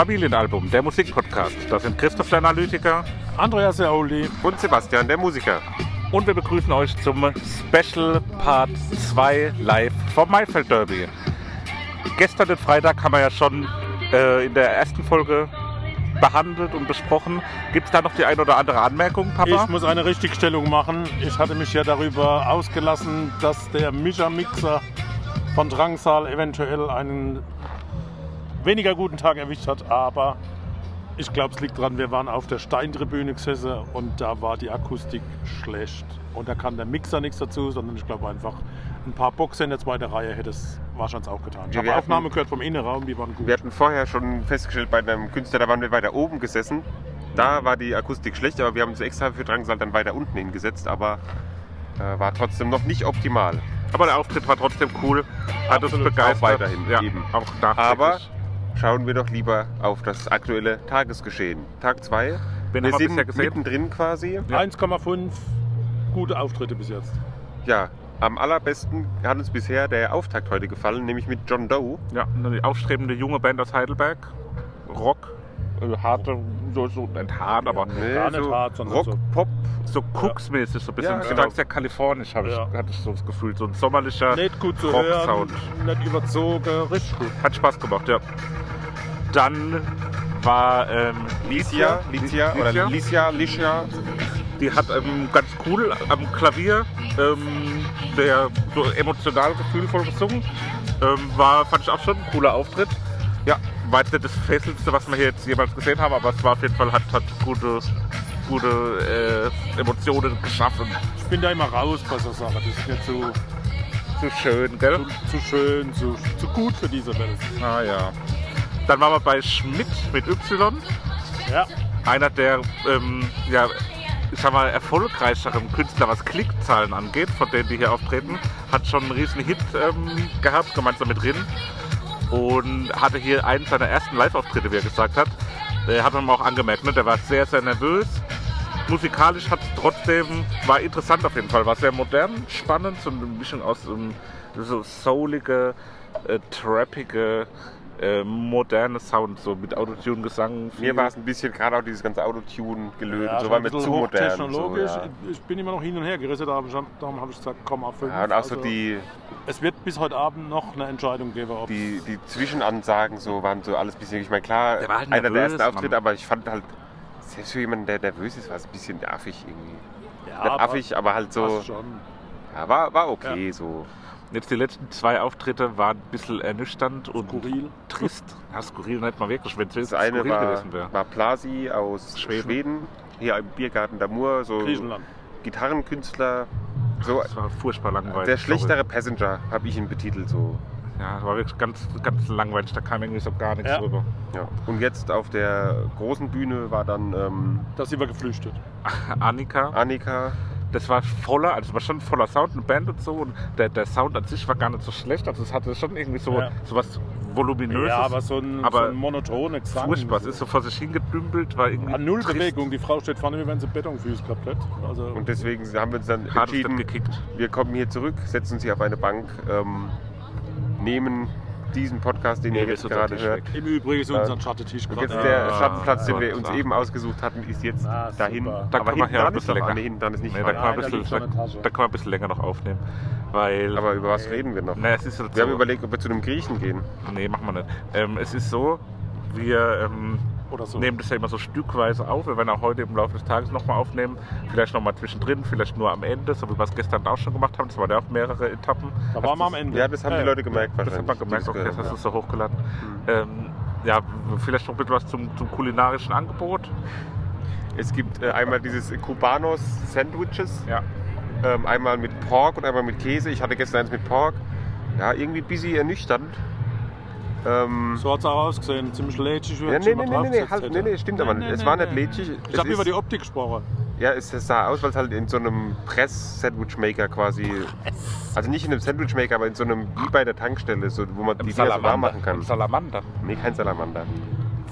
Familienalbum, der Musikpodcast. Das sind Christoph der Analytiker Andreas Jauli. Und Sebastian, der Musiker. und wir begrüßen euch zum Special Part 2 live vom Maifeld Derby. Gestern, den Freitag, haben wir ja schon äh, in der ersten Folge behandelt und besprochen. Gibt es da noch die ein oder andere Anmerkung, Papa? Ich muss eine Richtigstellung machen. Ich hatte mich ja darüber ausgelassen, dass der Mischer-Mixer von Drangsal eventuell einen weniger guten Tag erwischt hat. Aber ich glaube, es liegt daran, wir waren auf der Steintribüne gesessen und da war die Akustik schlecht. Und da kann der Mixer nichts dazu, sondern ich glaube einfach, ein paar Boxer in der zweiten Reihe hätte es wahrscheinlich auch getan. Ich Ja, habe wir Aufnahme hatten- gehört vom Innenraum, die waren gut. Wir hatten vorher schon festgestellt bei einem Künstler, da waren wir weiter oben gesessen. Da war die Akustik schlecht, aber wir haben uns extra für Drangsal dann weiter unten hingesetzt, aber äh, war trotzdem noch nicht optimal. Aber der Auftritt war trotzdem cool. Hat uns Absolut. begeistert. Auch weiterhin, Ja, eben. auch. Aber schauen wir doch lieber auf das aktuelle Tagesgeschehen. Tag 2. Wen Wir sind mittendrin quasi. Ja. 1,5 gute Auftritte bis jetzt. Ja, am allerbesten hat uns bisher der Auftakt heute gefallen, nämlich mit John Doe. Ja, eine aufstrebende junge Band aus Heidelberg. Rock. Äh, Harte, so, so nicht hart, aber Nee, gar nicht hart, sondern Rock, so- Pop. so Cooks-mäßig, so ein bisschen Ja, genau. sehr kalifornisch, habe ich, Ja. hatte ich so das Gefühl. So ein sommerlicher Nicht gut zu Rock-Sound. hören, nicht überzogen, richtig gut. Hat Spaß gemacht, ja. Dann war ähm, Licia, Licia oder Licia. Licia, Licia. Die hat ähm, ganz cool am Klavier ähm, der so emotional gefühlvoll gesungen. Ähm, war, fand ich auch schon ein cooler Auftritt. Ja, nicht das Fesselste, was wir hier jetzt jemals gesehen haben, aber es war auf jeden Fall, hat, hat gute, gute äh, Emotionen geschaffen. Ich bin da immer raus bei so Sachen. Das ist nicht so, So schön, gell? zu, zu schön, zu, zu gut für diese Welt. Ah ja. Dann waren wir bei Schmidt mit Y. Ja, einer der ähm, ja, ich sag mal, erfolgreicheren Künstler, was Klickzahlen angeht, von denen die hier auftreten, hat schon einen riesen Hit ähm, gehabt, gemeinsam mit Rin. Und hatte hier einen seiner ersten Live-Auftritte, wie er gesagt hat. Der hat man auch angemerkt, ne? der war sehr, sehr nervös. Musikalisch hat es trotzdem, war interessant auf jeden Fall, war sehr modern, spannend, so eine Mischung aus ähm, so soulige, äh, trappige, äh, moderne Sound, so mit Autotune, Gesang. Mir war es ein bisschen, gerade auch dieses ganze Autotune-Gelöten, ja so war ein mir bisschen zu modern. So, hochtechnologisch. ja. Ich bin immer noch hin und her gerissen, darum, darum habe ich gesagt, komm auf fünf. ja, und auch so Also, die, Es wird bis heute Abend noch eine Entscheidung geben, ob die, die Zwischenansagen so waren so alles ein bisschen, ich meine klar, Der halt einer der nervös, ersten Auftritte, aber ich fand halt, selbst für jemanden, der nervös ist, war es ein bisschen affig irgendwie. ja, Nicht affig, aber halt so, schon. ja, war, war okay so. Jetzt die letzten zwei Auftritte waren ein bisschen ernüchternd und Skurril. trist. Ja, skurril nicht mal wirklich, wenn es Das eine skurril war, gewesen wäre. war Plasi aus Schweden. Schweden. hier im Biergarten Damur, so Griechenland. Gitarrenkünstler, so Das war furchtbar langweilig. der schlechtere Passenger, habe ich ihn betitelt so. Ja, das war wirklich ganz, ganz langweilig. Da kam irgendwie so gar nichts Ja. rüber. Ja. Und jetzt auf der großen Bühne war dann ähm, Da sind wir geflüchtet. Annika, Annika. Das war voller, also war schon voller Sound, eine Band und so. Und der, der Sound an sich war gar nicht so schlecht. Also es hatte schon irgendwie so, Ja. so was Voluminöses. Ja, aber so ein, aber so ein monotone Gesang. furchtbar. Es ist so vor sich hingedümpelt, war irgendwie. An null trist. Bewegung. Die Frau steht vorne, wie wenn sie Betonfüße gehabt hätte. Also, Und deswegen haben wir uns dann entschieden, gekickt. wir kommen hier zurück, setzen uns hier auf eine Bank, ähm, nehmen diesen Podcast, den Nee, ihr wir jetzt gerade hört. Im Übrigen ist unser Äh, Schattentisch Und gerade. jetzt Ah, der Schattenplatz, den wir uns ach. eben ausgesucht hatten, ist jetzt Ah, dahin. super. Da kann man ja ein bisschen länger. eine, hinten dran ist nicht Nee, da kann, man ein bisschen, da kann man ein bisschen länger noch aufnehmen. Weil. Aber über was reden wir noch? Na, es ist halt Wir so, haben überlegt, ob wir zu einem Griechen gehen. Nee, machen wir nicht. Ähm, es ist so, wir ähm, Oder so. nehmen das ja immer so stückweise auf. Wir werden auch heute im Laufe des Tages nochmal aufnehmen. Vielleicht nochmal zwischendrin, vielleicht nur am Ende, so wie wir es gestern auch schon gemacht haben. Das waren ja auch mehrere Etappen. Da waren wir am Ende. Ja, das haben die Äh, Leute gemerkt Das hat man gemerkt, die okay, das gehört ist so hochgeladen. Ähm, ja, vielleicht noch ein bisschen was zum, zum kulinarischen Angebot. Es gibt äh, einmal dieses Cubanos Sandwiches. Ja. Ähm, einmal mit Pork und einmal mit Käse. Ich hatte gestern eins mit Pork. Ja, irgendwie ein bisschen ernüchternd. Ähm, So hat es auch ausgesehen. Ziemlich lätschig. ja, nee, nee, nee, nee, halt, nee, nee, stimmt aber Nee, nicht. nee, Es nee, war nicht nee. lätschig. Ich habe über die Optik gesprochen. Ja, es es sah aus, weil es halt in so einem Press-Sandwich-Maker quasi. Also nicht in einem Sandwich-Maker, aber in so einem, wie bei der Tankstelle, so, wo man die Dinger so warm machen kann. Im Salamander. Nee, kein Salamander.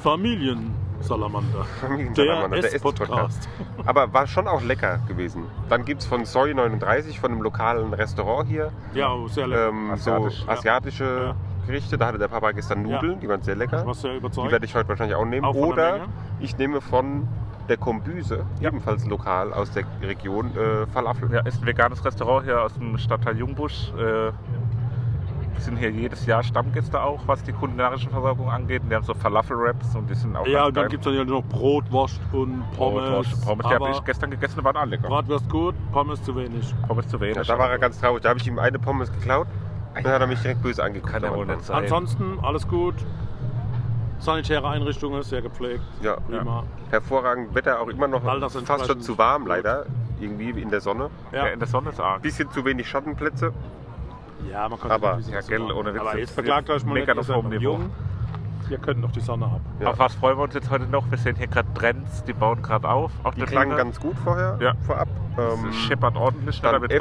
Familiensalamander. Familiensalamander, Der der S-Podcast. S-Podcast. Aber war schon auch lecker gewesen. Dann gibt es von Soy 39, von einem lokalen Restaurant hier, Ja, sehr lecker. ähm, so Asiatisch, asiatische Ja. Gerichte. Da hatte der Papa gestern Ja. Nudeln, die waren sehr lecker. Sehr Die überzeugt. werde ich heute wahrscheinlich auch nehmen. Auch Oder ich nehme von der Kombüse, ebenfalls lokal aus der Region, äh, Falafel. Ja, ist ein veganes Restaurant hier aus dem Stadtteil Jungbusch. Äh, wir sind hier jedes Jahr Stammgäste auch, was die kulinarische Versorgung angeht. Und die haben so Falafel-Wraps und die sind auch ja, und dann gibt es dann ja noch Brot, Wurst und Pommes. Pommes, Pommes die habe ich gestern gegessen, die waren alle lecker. Bratwurst gut, Pommes zu wenig. Pommes zu wenig. Ja, da war er ganz traurig. Da habe ich ihm eine Pommes geklaut. Dann hat er mich direkt böse angeguckt. Kann ja wohl nicht sein. Ansonsten alles gut. Sanitäre Einrichtungen, sehr gepflegt. Ja, Prima. hervorragend. Wetter auch immer noch fast schon zu warm, gut. leider. Irgendwie in der Sonne. Ja, Ja, in der Sonne ist arg. Bisschen zu wenig Schattenplätze. ja man kann Aber, ja, bisschen gell, ohne. Witz, Aber jetzt verklagt euch mal mega nicht, ihr seid jung. Ihr könnt noch die Sonne ab. Ja. Auf was freuen wir uns jetzt heute noch? Wir sehen hier gerade Trends, die bauen gerade auf. Auf Die der klangen Bühne. ganz gut vorher, Ja. vorab. Ähm, Es scheppert ordentlich. ne? dann Da wird's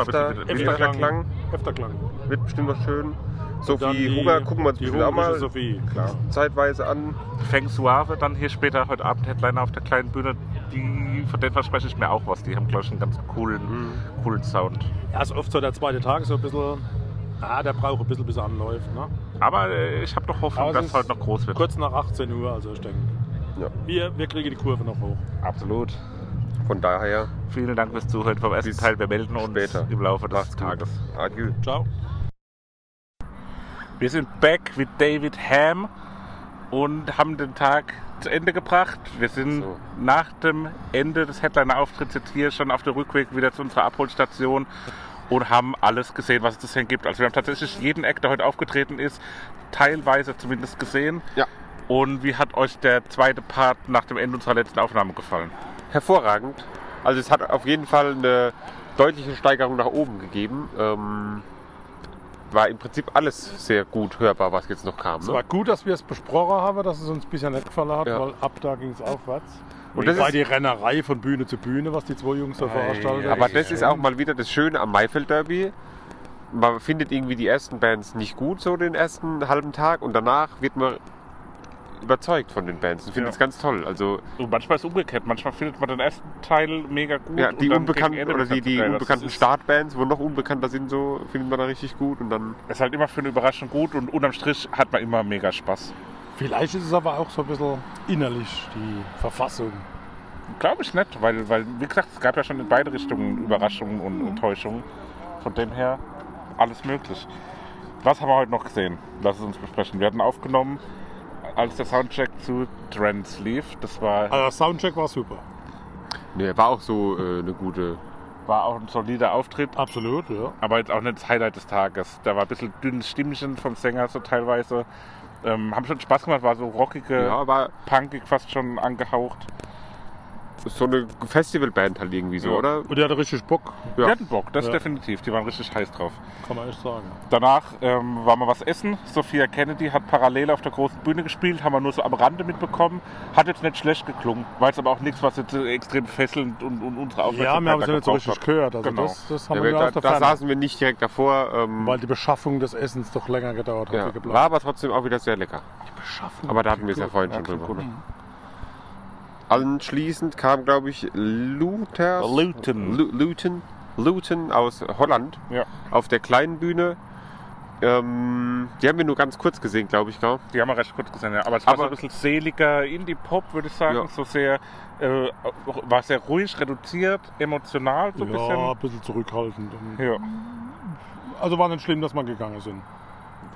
wird bestimmt noch schön. Sophie die- Huber gucken wir uns die bestimmt auch mal Sophie, klar. zeitweise an. Feng Suave dann hier später heute Abend Headliner auf der kleinen Bühne. Die, von denen verspreche ich mir auch was. Die haben, glaube ich, einen ganz coolen, Mhm. coolen Sound. Ja, ist oft so der zweite Tag, so ein bisschen. Ah, der braucht ein bisschen, bis er anläuft. Ne? Aber äh, ich habe noch Hoffnung, dass es heute noch groß wird. Kurz nach 18 Uhr, also ich denke. Ja. Wir, wir kriegen die Kurve noch hoch. Absolut. Von daher, Vielen Dank fürs Zuhören vom ersten Teil. Wir melden uns später. im Laufe des. Tages. Adieu. Ciao. Wir sind back mit David Ham und haben den Tag zu Ende gebracht. Wir sind So. nach dem Ende des Headliner-Auftritts jetzt hier schon auf der Rückweg wieder zu unserer Abholstation und haben alles gesehen, was es sehen gibt. Also wir haben tatsächlich jeden Act, der heute aufgetreten ist, teilweise zumindest gesehen. Ja. Und wie hat euch der zweite Part nach dem Ende unserer letzten Aufnahme gefallen? Hervorragend. Also es hat auf jeden Fall eine deutliche Steigerung nach oben gegeben. Ähm, war im Prinzip alles sehr gut hörbar, was jetzt noch kam. Es Ne? war gut, dass wir es besprochen haben, dass es uns ein bisschen nicht gefallen hat, Ja. weil ab da ging es aufwärts. Und das war ist- die Rennerei von Bühne zu Bühne, was die zwei Jungs da Ei, veranstaltet haben. Aber das ist auch mal wieder das Schöne am Maifeld Derby. Man findet irgendwie die ersten Bands nicht gut, so den ersten halben Tag. Und danach wird man überzeugt von den Bands und findet Ja. es ganz toll. Also Und manchmal ist es umgekehrt. Manchmal findet man den ersten Teil mega gut. ja, die unbekannten oder die, die unbekannten Startbands, wo noch unbekannter sind, so findet man da richtig gut. Und dann ist halt immer für eine Überraschung gut und unterm Strich hat man immer mega Spaß. Vielleicht ist es aber auch so ein bisschen innerlich die Verfassung. Glaube ich nicht, weil, weil, wie gesagt, es gab ja schon in beide Richtungen Überraschungen und Enttäuschungen. Von dem her alles möglich. Was haben wir heute noch gesehen? Lass es uns besprechen. Wir hatten aufgenommen, als der Soundcheck zu Trends lief. Das war, Also der Soundcheck war super. ne, war auch so äh, eine gute. war auch ein solider Auftritt, Absolut, ja. aber jetzt auch nicht das Highlight des Tages. Da war ein bisschen dünnes Stimmchen vom Sänger so teilweise. Ähm, haben schon Spaß gemacht, war so rockige, Ja, war punkig fast schon angehaucht. So eine Festivalband halt irgendwie so, Ja. oder? Und der hatte richtig Bock, Die Ja. hatten Bock, das Ja. definitiv. Die waren richtig heiß drauf. kann man echt sagen. Danach ähm, waren wir was essen. Sophia Kennedy hat parallel auf der großen Bühne gespielt, haben wir nur so am Rande mitbekommen. Hat jetzt nicht schlecht geklungen, war jetzt aber auch nichts, was jetzt äh, extrem fesselnd und, und unsere Ja, Aufmerksamkeit wir haben es ja nicht so richtig hat. gehört. Also Genau. das, das haben Ja, wir wir, ja da, aus der da Ferne. saßen wir nicht direkt davor. Ähm, Weil die Beschaffung des Essens doch länger gedauert hat ja, war aber trotzdem auch wieder sehr lecker. die Beschaffung. Aber da hatten wir es ja vorhin Ja, schon drüber. cool. Anschließend kam, glaube ich, Luther. Luton. Lu- Luton. Luton aus Holland Ja, auf der kleinen Bühne. Ähm, die haben wir nur ganz kurz gesehen, glaube ich, gell? die haben wir recht kurz gesehen. Ja. Aber es war Aber- so ein bisschen seliger Indie-Pop, würde ich sagen. Ja. So sehr, äh, war sehr ruhig, reduziert, emotional so ein ja, bisschen. ein bisschen zurückhaltend. Ja. Also war nicht schlimm, dass wir gegangen sind.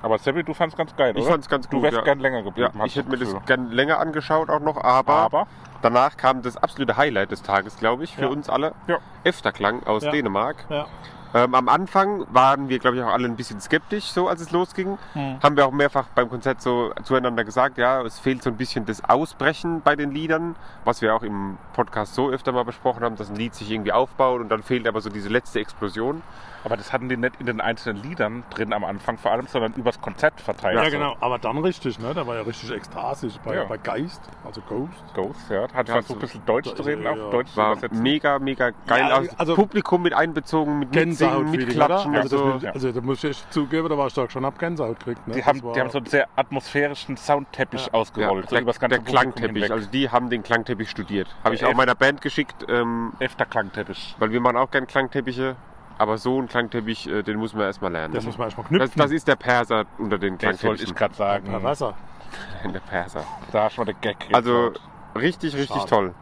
Aber Seppi, du fandst ganz geil, Ich oder? fand's ganz Du gut, wärst ja. gern länger Ja, geblieben. hast ich du hätte mir das gern länger angeschaut auch noch, aber, Aber danach kam das absolute Highlight des Tages, glaube ich, für Ja. uns alle. Ja. Efterklang aus Ja. Dänemark. Ja. Ähm, am Anfang waren wir, glaube ich, auch alle ein bisschen skeptisch, so als es losging. Hm. Haben wir auch mehrfach beim Konzert so zueinander gesagt, ja, es fehlt so ein bisschen das Ausbrechen bei den Liedern, was wir auch im Podcast so öfter mal besprochen haben, dass ein Lied sich irgendwie aufbaut und dann fehlt aber so diese letzte Explosion. Aber das hatten die nicht in den einzelnen Liedern drin am Anfang vor allem, sondern übers Konzert verteilt. Ja, So. genau. Aber dann richtig, ne? Der war ja richtig ekstasisch bei, Ja. bei Geist, also Ghost. Ghost, ja. Hat Ja, versucht, so- ein bisschen Deutsch zu reden, Ja, auch ja. Deutsch zu War übersetzen. mega, mega geil. Ja, aus. also- Publikum mit einbezogen, mit Mitsingen, Gänsehaut-Feeling, mitklatschen. oder? Also, Also, das, also da muss ich echt zugeben, da war ich doch schon ab Gänsehaut gekriegt. Ne? Die haben, die haben so einen sehr atmosphärischen Soundteppich Ja. ja, ausgerollt. so der, übers ganze der Klangteppich, also die haben den Klangteppich studiert. Habe ich Der auch meiner Band geschickt, ähm, Efter Klangteppich. weil wir machen auch gern Klangteppiche. Aber so ein Klangteppich, äh, den muss man erstmal lernen. Das muss man erstmal das, knüpfen. das ist der Perser unter den Das wollte ich Klangteppichen. gerade sagen. Per Wasser. Der Perser. Da schon der Gag. Also richtig, richtig Schade. toll.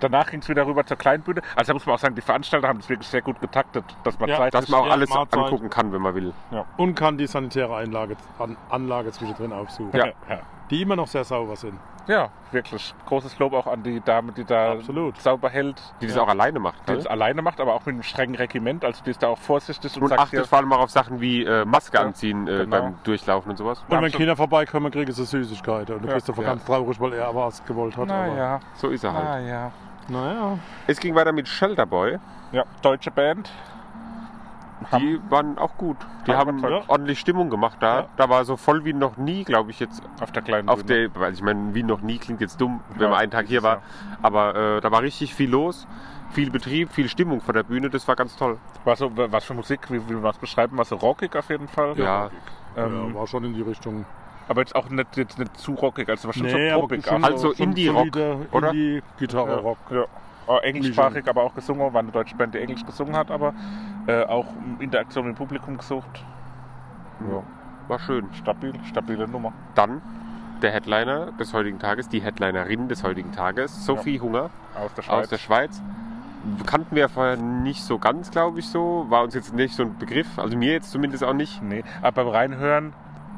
Danach ging es wieder rüber zur Kleinbühne. Also da muss man auch sagen, die Veranstalter haben das wirklich sehr gut getaktet, dass man Ja, zeitlich... Dass man auch Ja, alles Mahlzeit. angucken kann, wenn man will. Und kann die sanitäre Einlage, an, Anlage zwischendrin aufsuchen. Ja. ja. Die immer noch sehr sauber sind. ja, wirklich. Großes Lob auch an die Dame, die da Absolut. sauber hält. Die das Ja. auch alleine macht. Die Gell? das alleine macht, aber auch mit einem strengen Regiment. Also die ist da auch vorsichtig und, Und sagt achtet dir, vor allem auch auf Sachen wie äh, Maske anziehen äh, Genau. beim Durchlaufen und sowas. Und wenn. Kinder vorbeikommen, kriegen sie Süßigkeiten. Und Ja. Christopher Ja. ganz traurig, weil er aber was gewollt hat. aber- naja, So ist er halt. naja. Naja. Es ging weiter mit Shelterboy. Ja, deutsche Band. Die waren auch gut. Die Haben haben ordentlich Stimmung gemacht da. Ja. Da war so voll wie noch nie, glaube ich, jetzt Auf der kleinen auf Bühne. der, weil ich meine, wie noch nie klingt jetzt dumm, wenn Ja, man einen Tag hier war. ja. Aber äh, da war richtig viel los, viel Betrieb, viel Stimmung vor der Bühne. Das war ganz toll. War so, was für Musik, wie will man es beschreiben? War so rockig auf jeden Fall. Ja. Ähm, ja, war schon in die Richtung. Aber jetzt auch nicht, jetzt nicht zu rockig, also war schon Nee, so aber poppig. schon. Also schon Indie-Rock, oder? Indie-Gitarre-Rock. Ja. Englischsprachig, aber auch gesungen. War eine deutsche Band, die Englisch gesungen hat, aber äh, auch Interaktion mit dem Publikum gesucht. Ja, War schön. stabil, stabile Nummer. Dann der Headliner des heutigen Tages, die Headlinerin des heutigen Tages, Sophie Hunger Aus der Schweiz. aus der Schweiz. Kannten wir vorher nicht so ganz, glaube ich, so. War uns jetzt nicht so ein Begriff, also mir jetzt zumindest auch nicht. Nee, aber beim Reinhören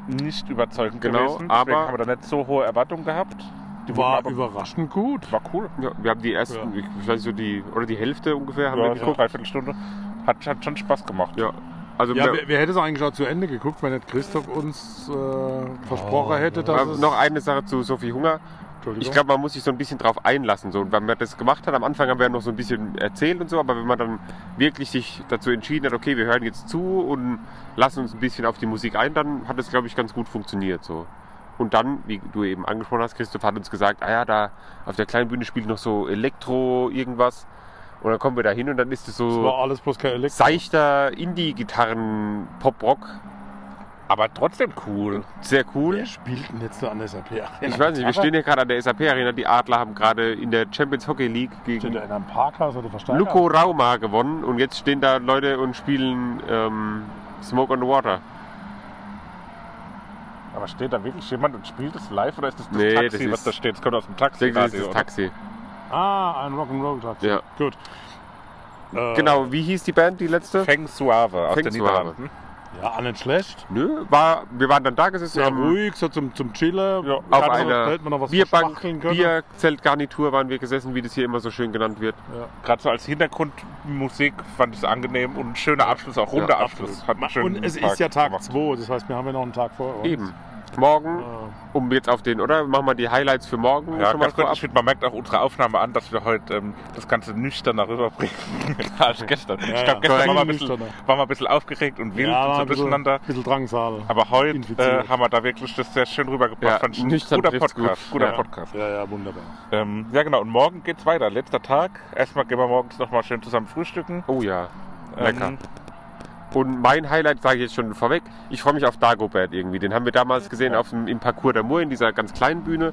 nicht überzeugend Genau, gewesen. Deswegen aber- haben wir da nicht so hohe Erwartungen gehabt. Die War aber, überraschend gut. war cool. Ja, wir haben die ersten, Ja. ich weiß nicht, so die, oder die Hälfte ungefähr haben Ja, wir so geguckt. dreiviertel Stunde. Hat, hat schon Spaß gemacht. Ja, also Ja, wir, wer, wer hätte es eigentlich auch zu Ende geguckt, wenn nicht Christoph uns äh, versprochen hätte, dass äh, es... noch eine Sache zu Sophie Hunger. Ich glaube, man muss sich so ein bisschen drauf einlassen. So. Und wenn man das gemacht hat, am Anfang haben wir noch so ein bisschen erzählt und so, aber wenn man dann wirklich sich dazu entschieden hat, okay, wir hören jetzt zu und lassen uns ein bisschen auf die Musik ein, dann hat es, glaube ich, ganz gut funktioniert. So. Und dann, wie du eben angesprochen hast, Christoph hat uns gesagt, ah ja, da auf der kleinen Bühne spielt noch so Elektro irgendwas. Und dann kommen wir da hin und dann ist es das so war alles bloß kein Elektro. seichter Indie-Gitarren-Pop-Rock. Aber trotzdem cool. Sehr cool. Wer spielt denn jetzt da an der SAP? Ich weiß nicht, wir stehen hier gerade an der SAP Arena. Die Adler haben gerade in der Champions Hockey League gegen in einem Parkhaus oder Verstärker? Luko Rauma gewonnen und jetzt stehen da Leute und spielen ähm, Smoke on the Water. Aber steht da wirklich jemand und spielt es live oder ist das das Nee, Taxi, das ist- was da steht? Das kommt aus dem Ich Taxi. denke, das ist das? Taxi. Ah, ein Rock'n'Roll-Taxi. Ja. Gut. Äh, Genau, wie hieß die Band, die letzte? Feng Suave aus Feng den Suave. Ja, nicht schlecht. Nö, war, wir waren dann da gesessen, Sehr haben ruhig, so zum, zum Chillen. Ja, auf einer noch Bierbank. Bierzeltgarnitur waren wir gesessen, wie das hier immer so schön genannt wird. Gerade so als Hintergrundmusik fand ich es angenehm und ein schöner Abschluss, auch runder Ja, Abschluss. Hat einen Und es Tag ist ja Tag gemacht. 2, das heißt, wir haben ja noch einen Tag vor uns. Eben. Morgen, Äh, um jetzt auf den, oder? Machen wir die Highlights für morgen Ja, schon mal ganz kurz, ich finde, man merkt auch unsere Aufnahme an, dass wir heute ähm, das Ganze nüchterner rüberbringen als gestern. ich ja, glaube, gestern waren wir, ein bisschen, waren wir ein bisschen aufgeregt und wild ja, und so ein bisschen, durcheinander. bisschen Drangsal. Aber heute äh, haben wir da wirklich das sehr schön rübergebracht. Ja, Fand ich ein guter Podcast. gut. Guter Ja. Podcast. Ja, ja, wunderbar. Ähm, ja, genau. Und morgen geht's weiter. Letzter Tag. Erstmal gehen wir morgens nochmal schön zusammen frühstücken. Oh ja, lecker. Ähm, Und mein Highlight sage ich jetzt schon vorweg. Ich freue mich auf Dagobert irgendwie. Den haben wir damals gesehen auf dem, im Parcours der Mur in dieser ganz kleinen Bühne.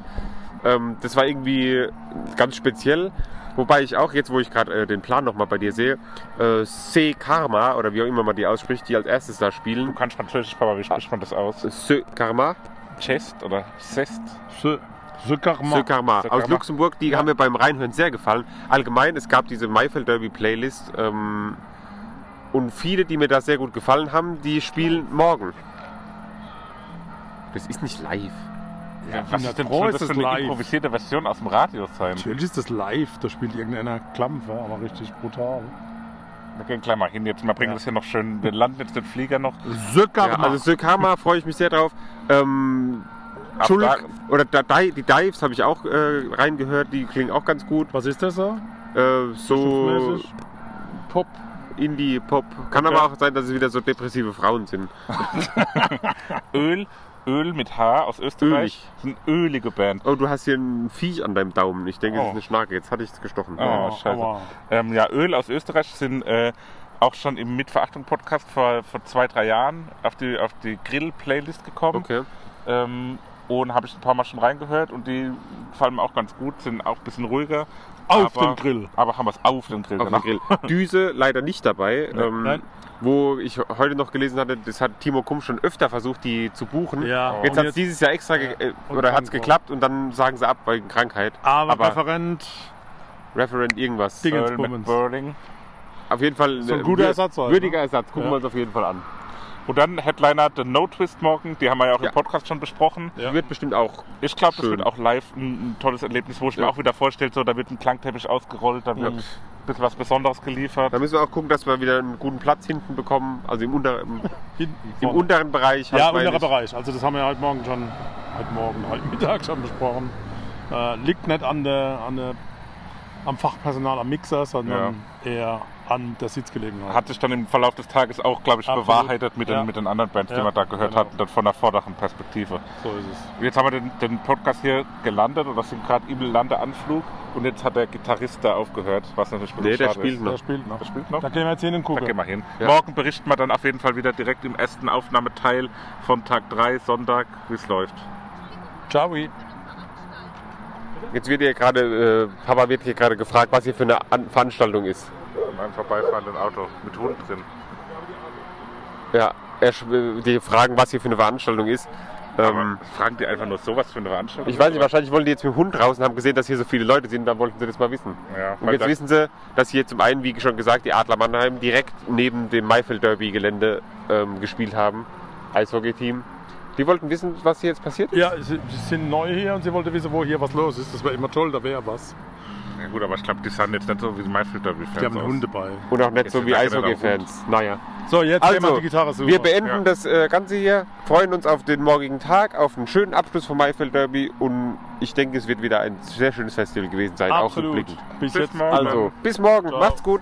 Ähm, das war irgendwie ganz speziell. Wobei ich auch jetzt, wo ich gerade äh, den Plan nochmal bei dir sehe, äh, C Karma oder wie auch immer man die ausspricht, die als erstes da du spielen. kannst Französisch, Papa. Wie spricht man das aus? C Karma, Chest oder Cest? Ce, ce Karma. C Karma Ce aus Karma. Luxemburg. Die haben mir beim Reinhören sehr gefallen. Allgemein, es gab diese Maifeld Derby Playlist. Ähm, und viele, die mir da sehr gut gefallen haben, die spielen morgen. Das ist nicht live. Ja, Was ist denn Pro ist das das für eine live. improvisierte Version aus dem Radio sein? Natürlich ist das live, da spielt irgendeiner Klampfer, aber richtig brutal. Wir gehen gleich mal hin jetzt. Wir bringen Ja. das hier noch schön. Wir landen jetzt den Flieger noch. Ce Ja, also Sökama freue ich mich sehr drauf. Ähm, Schulk, oder die Dives habe ich auch äh, reingehört, die klingen auch ganz gut. Was ist das so? Äh, so? Pop. Indie, Pop. Kann Okay. aber auch sein, dass es wieder so depressive Frauen sind. Öl, Öl mit H aus Österreich. Das ist eine ölige Band. Oh, du hast hier ein Viech an deinem Daumen. Ich denke, es Oh. ist eine Schnarke. Jetzt hatte ich es gestochen. Oh, scheiße. aber Ähm, ja, Öl aus Österreich sind äh, auch schon im Mitverachtung-Podcast vor, vor zwei, drei Jahren auf die, auf die Grill-Playlist gekommen. Okay. Ähm, und habe ich ein paar Mal schon reingehört und die gefallen mir auch ganz gut, sind auch ein bisschen ruhiger. Auf aber, dem Grill. Aber haben wir es auf dem Grill Auf dem. Grill. Düse leider nicht dabei. Ähm, Nein. Wo ich heute noch gelesen hatte, das hat Timo Kumm schon öfter versucht, die zu buchen. Ja, Jetzt hat es dieses Jahr extra ge äh, oder hat es geklappt und dann sagen sie ab wegen Krankheit. Aber, Referent, Referent irgendwas. Dinge- Earl Bummens. McBurling. Auf jeden Fall So ein äh, guter Ersatz Würdiger ne? Ersatz. Gucken Ja. wir uns auf jeden Fall an. Und dann Headliner The No Twist morgen, die haben wir ja auch Ja. im Podcast schon besprochen. Ja. Wird bestimmt auch. Ich glaube, das wird auch live ein, ein tolles Erlebnis, wo ich mir Ja. auch wieder vorstelle, so, da wird ein Klangteppich ausgerollt, da wird ein bisschen was Besonderes geliefert. Da müssen wir auch gucken, dass wir wieder einen guten Platz hinten bekommen. Also im, unter, im, hinten im unteren Bereich. halt Ja, meine unterer ich. Bereich. Also das haben wir heute Morgen schon, heute Morgen, heute Mittag schon besprochen. Äh, liegt nicht an der, an der, am Fachpersonal am Mixer, sondern eher an der Sitzgelegenheit. Hat sich dann im Verlauf des Tages auch, glaube ich, Absolut. bewahrheitet mit den, Ja. mit den anderen Bands, die Ja, wir da gehört genau. hatten, dann von der vorderen Perspektive. so ist es. Jetzt haben wir den, den Podcast hier gelandet oder sind gerade im Landeanflug und jetzt hat der Gitarrist da aufgehört, was natürlich Nee, der spielt ist. noch. Der spielt noch. Der spielt noch? Da gehen wir jetzt hin und Da gucken. gehen wir hin. Ja. Morgen berichten wir dann auf jeden Fall wieder direkt im ersten Aufnahmeteil von Tag 3, Sonntag, wie es läuft. Ciao. Jetzt wird hier gerade, äh, Papa wird hier gerade gefragt, was hier für eine An Veranstaltung ist. In einem vorbeifahrenden Auto mit Hund drin. Ja, die fragen, was hier für eine Veranstaltung ist. Ähm, fragen die einfach nur sowas für eine Veranstaltung? ich weiß nicht, wahrscheinlich wollen die jetzt mit dem Hund raus und haben gesehen, dass hier so viele Leute sind, dann wollten sie das mal wissen. Ja, Und jetzt wissen sie, dass hier zum einen, wie schon gesagt, die Adler Mannheim direkt neben dem Maifeld Derby Gelände ähm, gespielt haben. Eishockey-Team. Die wollten wissen, was hier jetzt passiert ist. Ja, sie, sie sind neu hier und sie wollte wissen, wo hier was los ist. Das wäre immer toll, da wäre was. Ja gut, aber ich glaube, die sind jetzt nicht so wie die Maifeld Derby Fans. Die haben einen Hund dabei. Und auch nicht Jetzt so wie Eishockey-Fans. Naja. So, jetzt gehen wir Also, die Gitarre suchen. wir beenden Ja. das äh, Ganze hier, freuen uns auf den morgigen Tag, auf einen schönen Abschluss vom Maifeld Derby und ich denke, es wird wieder ein sehr schönes Festival gewesen sein, auch Absolut. Bis, Bis jetzt. morgen. Also, bis morgen, Ciao. macht's gut.